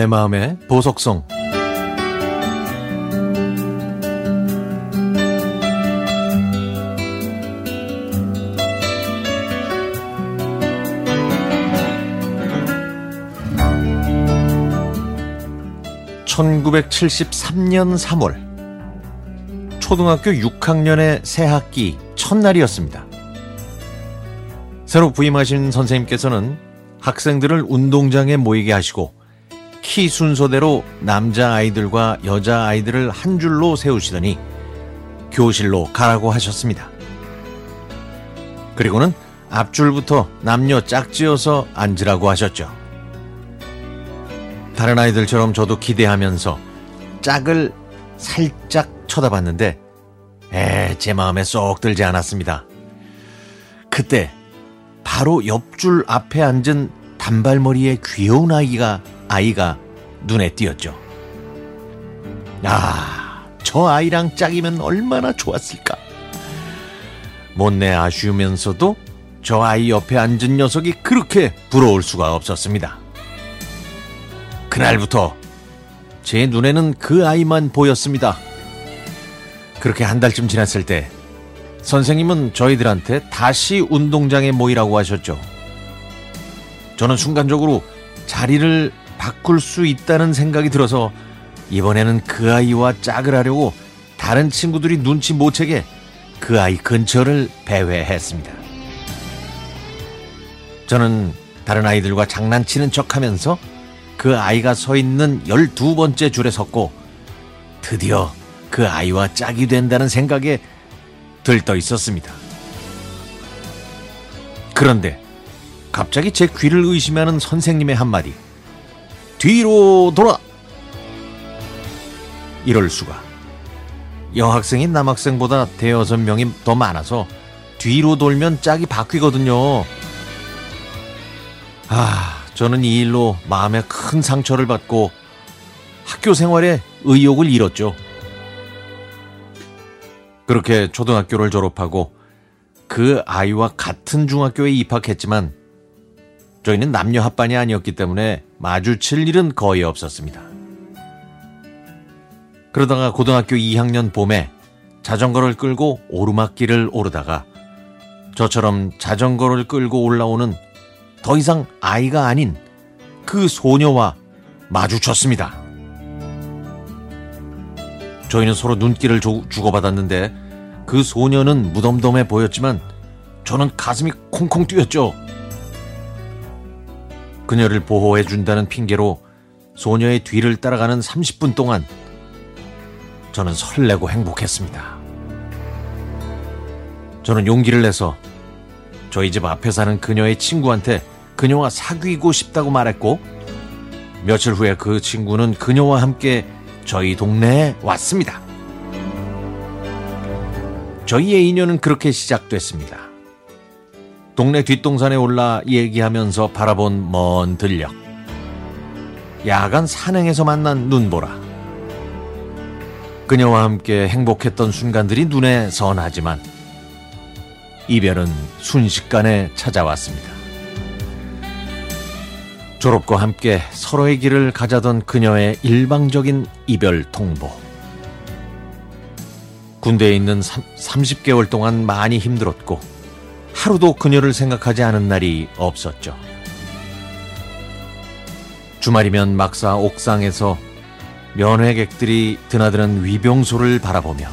내 마음의 보석성 (1973년 3월) 초등학교 6학년의 새 학기 첫날이었습니다. 새로 부임하신 선생님께서는 학생들을 운동장에 모이게 하시고 키 순서대로 남자 아이들과 여자 아이들을 한 줄로 세우시더니 교실로 가라고 하셨습니다. 그리고는 앞줄부터 남녀 짝지어서 앉으라고 하셨죠. 다른 아이들처럼 저도 기대하면서 짝을 살짝 쳐다봤는데, 에, 제 마음에 쏙 들지 않았습니다. 그때 바로 옆줄 앞에 앉은 단발머리의 귀여운 아이가 아이가 눈에 띄었죠. 아, 저 아이랑 짝이면 얼마나 좋았을까. 못내 아쉬우면서도 저 아이 옆에 앉은 녀석이 그렇게 부러울 수가 없었습니다. 그날부터 제 눈에는 그 아이만 보였습니다. 그렇게 한 달쯤 지났을 때 선생님은 저희들한테 다시 운동장에 모이라고 하셨죠. 저는 순간적으로 자리를 바꿀 수 있다는 생각이 들어서 이번에는 그 아이와 짝을 하려고 다른 친구들이 눈치 못 채게 그 아이 근처를 배회했습니다. 저는 다른 아이들과 장난치는 척 하면서 그 아이가 서 있는 열두 번째 줄에 섰고 드디어 그 아이와 짝이 된다는 생각에 들떠 있었습니다. 그런데 갑자기 제 귀를 의심하는 선생님의 한마디. 뒤로 돌아! 이럴 수가. 여학생이 남학생보다 대여섯 명이 더 많아서 뒤로 돌면 짝이 바뀌거든요. 아, 저는 이 일로 마음에 큰 상처를 받고 학교 생활에 의욕을 잃었죠. 그렇게 초등학교를 졸업하고 그 아이와 같은 중학교에 입학했지만 저희는 남녀 합반이 아니었기 때문에 마주칠 일은 거의 없었습니다. 그러다가 고등학교 2학년 봄에 자전거를 끌고 오르막길을 오르다가 저처럼 자전거를 끌고 올라오는 더 이상 아이가 아닌 그 소녀와 마주쳤습니다. 저희는 서로 눈길을 주고받았는데 그 소녀는 무덤덤해 보였지만 저는 가슴이 콩콩 뛰었죠. 그녀를 보호해 준다는 핑계로 소녀의 뒤를 따라가는 30분 동안 저는 설레고 행복했습니다. 저는 용기를 내서 저희 집 앞에 사는 그녀의 친구한테 그녀와 사귀고 싶다고 말했고 며칠 후에 그 친구는 그녀와 함께 저희 동네에 왔습니다. 저희의 인연은 그렇게 시작됐습니다. 동네 뒷동산에 올라 얘기하면서 바라본 먼 들녘. 야간 산행에서 만난 눈보라. 그녀와 함께 행복했던 순간들이 눈에 선하지만 이별은 순식간에 찾아왔습니다. 졸업과 함께 서로의 길을 가자던 그녀의 일방적인 이별 통보. 군대에 있는 30개월 동안 많이 힘들었고 하루도 그녀를 생각하지 않은 날이 없었죠. 주말이면 막사 옥상에서 면회객들이 드나드는 위병소를 바라보며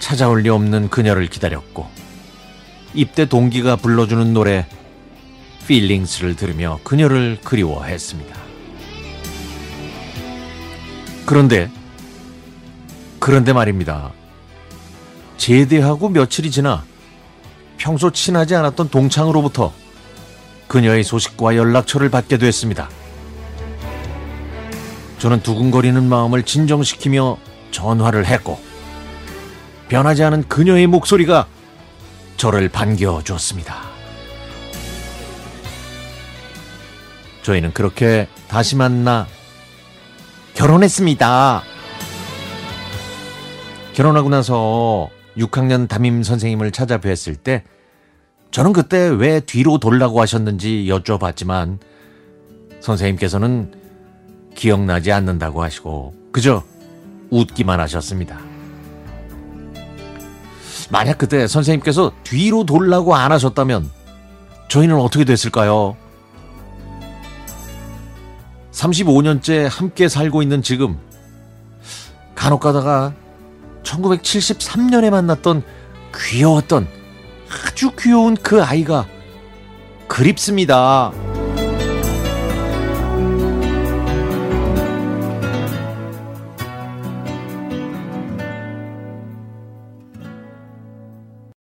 찾아올 리 없는 그녀를 기다렸고 입대 동기가 불러주는 노래 Feelings를 들으며 그녀를 그리워했습니다. 그런데 그런데 말입니다. 제대하고 며칠이 지나 평소 친하지 않았던 동창으로부터 그녀의 소식과 연락처를 받게 됐습니다. 저는 두근거리는 마음을 진정시키며 전화를 했고 변하지 않은 그녀의 목소리가 저를 반겨주었습니다. 저희는 그렇게 다시 만나 결혼했습니다. 결혼하고 나서 6학년 담임 선생님을 찾아뵀을 때 저는 그때 왜 뒤로 돌라고 하셨는지 여쭤봤지만 선생님께서는 기억나지 않는다고 하시고 그저 웃기만 하셨습니다. 만약 그때 선생님께서 뒤로 돌라고 안 하셨다면 저희는 어떻게 됐을까요? 35년째 함께 살고 있는 지금 간혹 가다가 1973년에 만났던 귀여웠던 아주 귀여운 그 아이가 그립습니다.